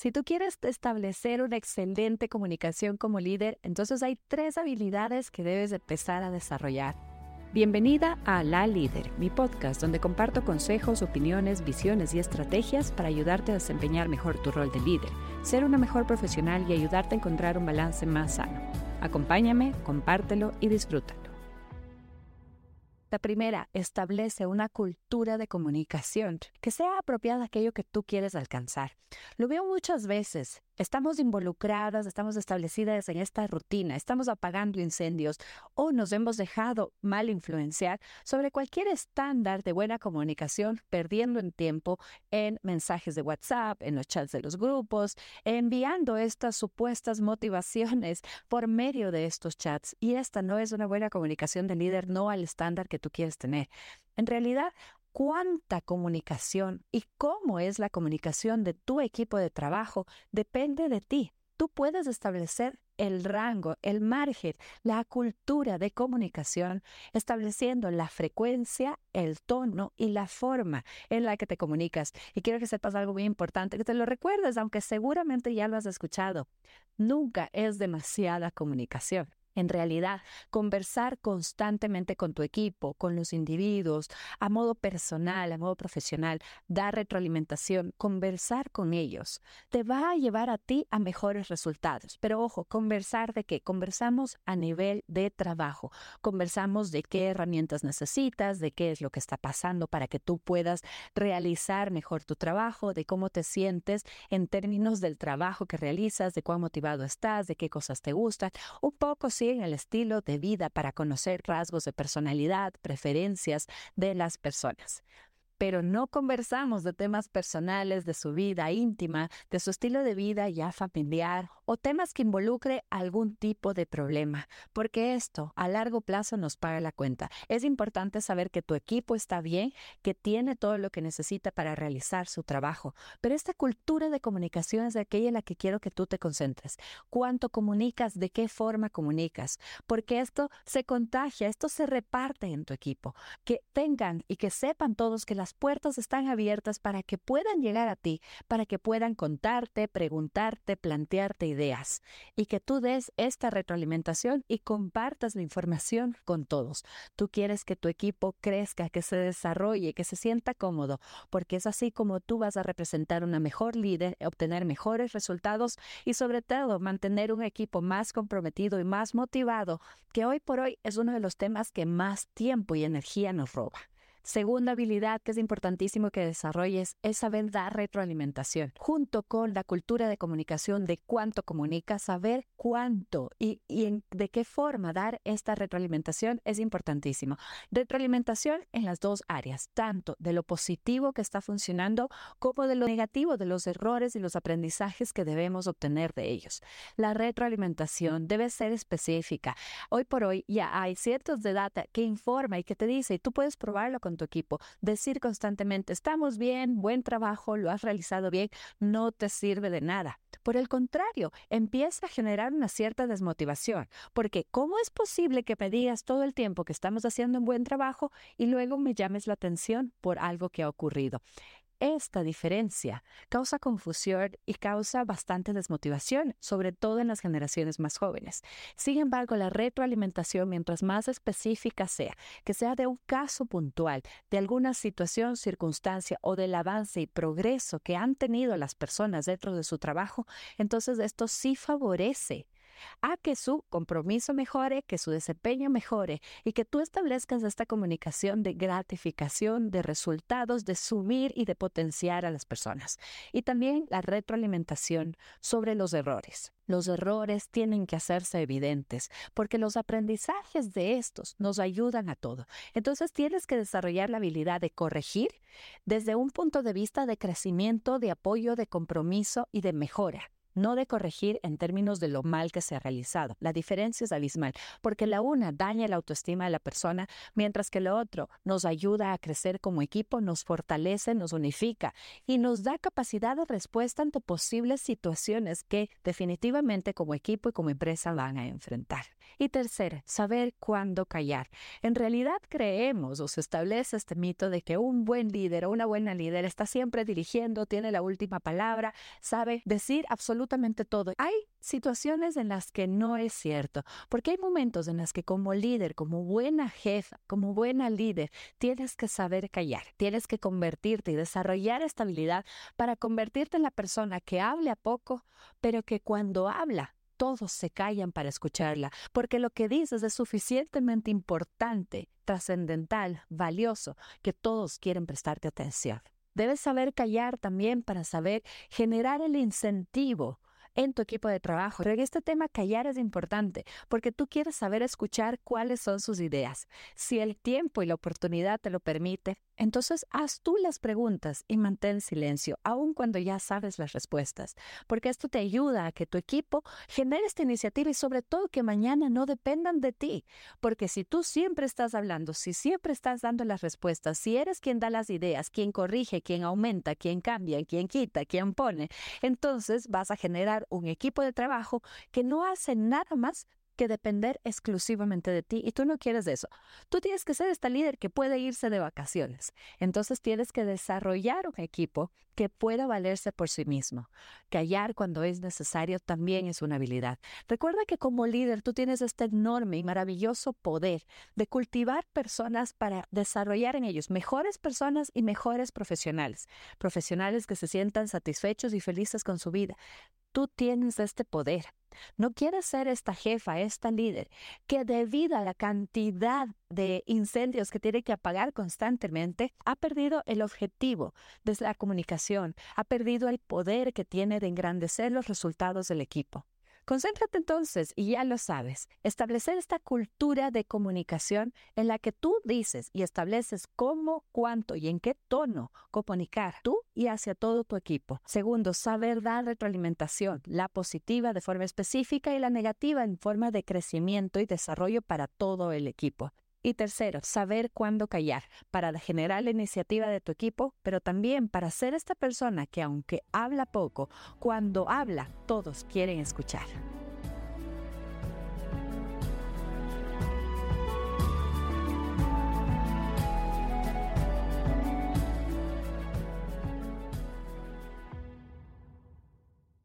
Si tú quieres establecer una excelente comunicación como líder, entonces hay tres habilidades que debes empezar a desarrollar. Bienvenida a La Líder, mi podcast donde comparto consejos, opiniones, visiones y estrategias para ayudarte a desempeñar mejor tu rol de líder, ser una mejor profesional y ayudarte a encontrar un balance más sano. Acompáñame, compártelo y disfrútalo. La primera, establece una cultura de comunicación que sea apropiada a aquello que tú quieres alcanzar. Lo veo muchas veces estamos involucradas, estamos establecidas en esta rutina, estamos apagando incendios o nos hemos dejado mal influenciar sobre cualquier estándar de buena comunicación, perdiendo en tiempo en mensajes de WhatsApp, en los chats de los grupos, enviando estas supuestas motivaciones por medio de estos chats. Y esta no es una buena comunicación de líder, no al estándar que tú quieres tener. En realidad, cuánta comunicación y cómo es la comunicación de tu equipo de trabajo depende de ti. Tú puedes establecer el rango, el margen, la cultura de comunicación, estableciendo la frecuencia, el tono y la forma en la que te comunicas. Y quiero que sepas algo muy importante, que te lo recuerdes, aunque seguramente ya lo has escuchado. Nunca es demasiada comunicación. En realidad, conversar constantemente con tu equipo, con los individuos, a modo personal, a modo profesional, dar retroalimentación, conversar con ellos, te va a llevar a ti a mejores resultados. Pero ojo, conversar de qué? Conversamos a nivel de trabajo. Conversamos de qué herramientas necesitas, de qué es lo que está pasando para que tú puedas realizar mejor tu trabajo, de cómo te sientes en términos del trabajo que realizas, de cuán motivado estás, de qué cosas te gustan. Un poco el estilo de vida para conocer rasgos de personalidad, preferencias de las personas pero no conversamos de temas personales, de su vida íntima, de su estilo de vida ya familiar o temas que involucre algún tipo de problema, porque esto a largo plazo nos paga la cuenta. Es importante saber que tu equipo está bien, que tiene todo lo que necesita para realizar su trabajo, pero esta cultura de comunicación es de aquella en la que quiero que tú te concentres. ¿Cuánto comunicas? ¿De qué forma comunicas? Porque esto se contagia, esto se reparte en tu equipo. Que tengan y que sepan todos que las puertas están abiertas para que puedan llegar a ti, para que puedan contarte, preguntarte, plantearte ideas y que tú des esta retroalimentación y compartas la información con todos. Tú quieres que tu equipo crezca, que se desarrolle, que se sienta cómodo, porque es así como tú vas a representar una mejor líder, obtener mejores resultados y sobre todo mantener un equipo más comprometido y más motivado, que hoy por hoy es uno de los temas que más tiempo y energía nos roba. Segunda habilidad que es importantísimo que desarrolles es saber dar retroalimentación, junto con la cultura de comunicación de cuánto comunicas, saber cuánto y, de qué forma dar esta retroalimentación es importantísimo. Retroalimentación en las dos áreas, tanto de lo positivo que está funcionando como de lo negativo, de los errores y los aprendizajes que debemos obtener de ellos. La retroalimentación debe ser específica. Hoy por hoy ya hay ciertos de data que informa y que te dice, y tú puedes probarlo con tu equipo. Decir constantemente, estamos bien, buen trabajo, lo has realizado bien, no te sirve de nada. Por el contrario, empieza a generar una cierta desmotivación, porque ¿cómo es posible que me digas todo el tiempo que estamos haciendo un buen trabajo y luego me llames la atención por algo que ha ocurrido? Esta diferencia causa confusión y causa bastante desmotivación, sobre todo en las generaciones más jóvenes. Sin embargo, la retroalimentación, mientras más específica sea, que sea de un caso puntual, de alguna situación, circunstancia o del avance y progreso que han tenido las personas dentro de su trabajo, entonces esto sí favorece a que su compromiso mejore, que su desempeño mejore y que tú establezcas esta comunicación de gratificación, de resultados, de sumir y de potenciar a las personas. Y también la retroalimentación sobre los errores. Los errores tienen que hacerse evidentes porque los aprendizajes de estos nos ayudan a todo. Entonces tienes que desarrollar la habilidad de corregir desde un punto de vista de crecimiento, de apoyo, de compromiso y de mejora no de corregir en términos de lo mal que se ha realizado. La diferencia es abismal, porque la una daña la autoestima de la persona, mientras que lo otro nos ayuda a crecer como equipo, nos fortalece, nos unifica y nos da capacidad de respuesta ante posibles situaciones que definitivamente como equipo y como empresa van a enfrentar. Y tercero, saber cuándo callar. En realidad creemos o se establece este mito de que un buen líder o una buena líder está siempre dirigiendo, tiene la última palabra, sabe decir absolutamente todo. Hay situaciones en las que no es cierto, porque hay momentos en los que como líder, como buena jefa, como buena líder, tienes que saber callar, tienes que convertirte y desarrollar estabilidad para convertirte en la persona que hable a poco, pero que cuando habla todos se callan para escucharla, porque lo que dices es suficientemente importante, trascendental, valioso, que todos quieren prestarte atención. Debes saber callar también para saber generar el incentivo en tu equipo de trabajo. Pero este tema callar es importante porque tú quieres saber escuchar cuáles son sus ideas. Si el tiempo y la oportunidad te lo permite, entonces haz tú las preguntas y mantén silencio, aun cuando ya sabes las respuestas, porque esto te ayuda a que tu equipo genere esta iniciativa y sobre todo que mañana no dependan de ti, porque si tú siempre estás hablando, si siempre estás dando las respuestas, si eres quien da las ideas, quien corrige, quien aumenta, quien cambia, quien quita, quien pone, entonces vas a generar un equipo de trabajo que no hace nada más que depender exclusivamente de ti y tú no quieres eso. Tú tienes que ser esta líder que puede irse de vacaciones. Entonces tienes que desarrollar un equipo que pueda valerse por sí mismo. Callar cuando es necesario también es una habilidad. Recuerda que como líder tú tienes este enorme y maravilloso poder de cultivar personas para desarrollar en ellos mejores personas y mejores profesionales. Profesionales que se sientan satisfechos y felices con su vida. Tú tienes este poder. No quieres ser esta jefa, esta líder, que debido a la cantidad de incendios que tiene que apagar constantemente, ha perdido el objetivo de la comunicación, ha perdido el poder que tiene de engrandecer los resultados del equipo. Concéntrate entonces, y ya lo sabes, establecer esta cultura de comunicación en la que tú dices y estableces cómo, cuánto y en qué tono comunicar tú y hacia todo tu equipo. Segundo, saber dar retroalimentación, la positiva de forma específica y la negativa en forma de crecimiento y desarrollo para todo el equipo. Y tercero, saber cuándo callar para generar la iniciativa de tu equipo, pero también para ser esta persona que aunque habla poco, cuando habla, todos quieren escuchar.